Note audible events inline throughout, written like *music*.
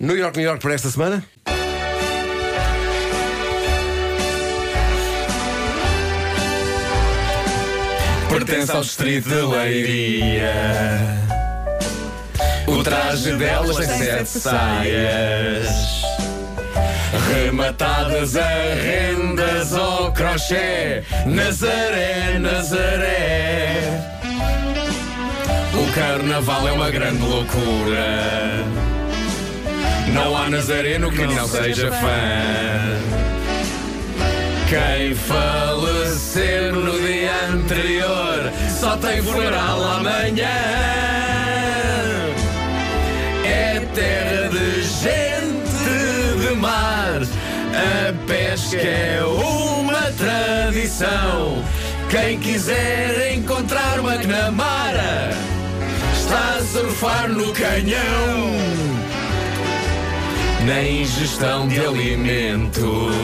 New York, New York para esta semana? pertence ao distrito de Leiria. O traje delas tem sete saias, rematadas a rendas ao crochê. Nazaré, Nazaré. O carnaval é uma grande loucura. Não há nazareno que não seja fã. Quem falecer no dia anterior só tem funeral amanhã. É terra de gente de mar. A pesca é uma tradição. Quem quiser encontrar uma gnamara está a surfar no canhão. Na ingestão de alimentos.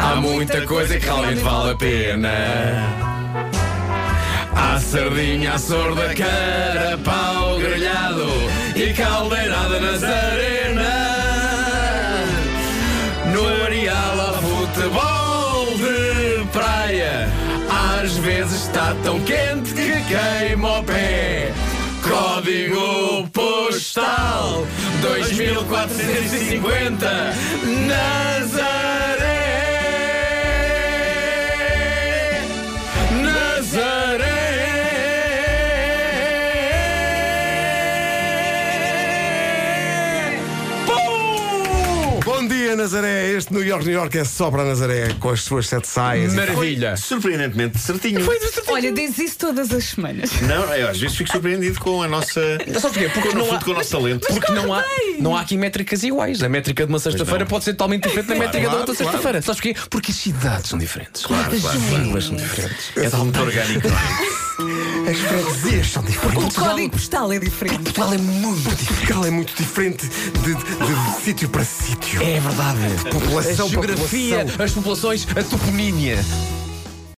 Há muita coisa que realmente vale a pena. Há sardinha, a sorda, carapau grelhado e caldeirada nas arenas. No areal há futebol de praia. Às vezes está tão quente que queima o pé. Código postal 2450 Nazaré. Bom dia, Nazaré. Este New York, New York é só para Nazaré, com as suas sete saias. Maravilha. Surpreendentemente certinho. Olha, diz isso todas as semanas. Não, eu às vezes fico surpreendido com a nossa. Sabe porquê? Porque no não fundo, há, com o nosso talento. porque não há, não há aqui métricas iguais. A métrica de uma sexta-feira pode ser totalmente diferente da métrica Claro, da outra claro. sexta-feira. Sabes porquê? Porque as cidades são diferentes. Claro, claro, claro. Línguas são diferentes. É muito orgânico. *laughs* é? As freguesias são O diferentes. código postal é diferente. Portugal é muito diferente. Portugal é muito diferente de, de- de sítio para sítio. É verdade. População a para geografia, população. as populações, a toponímia.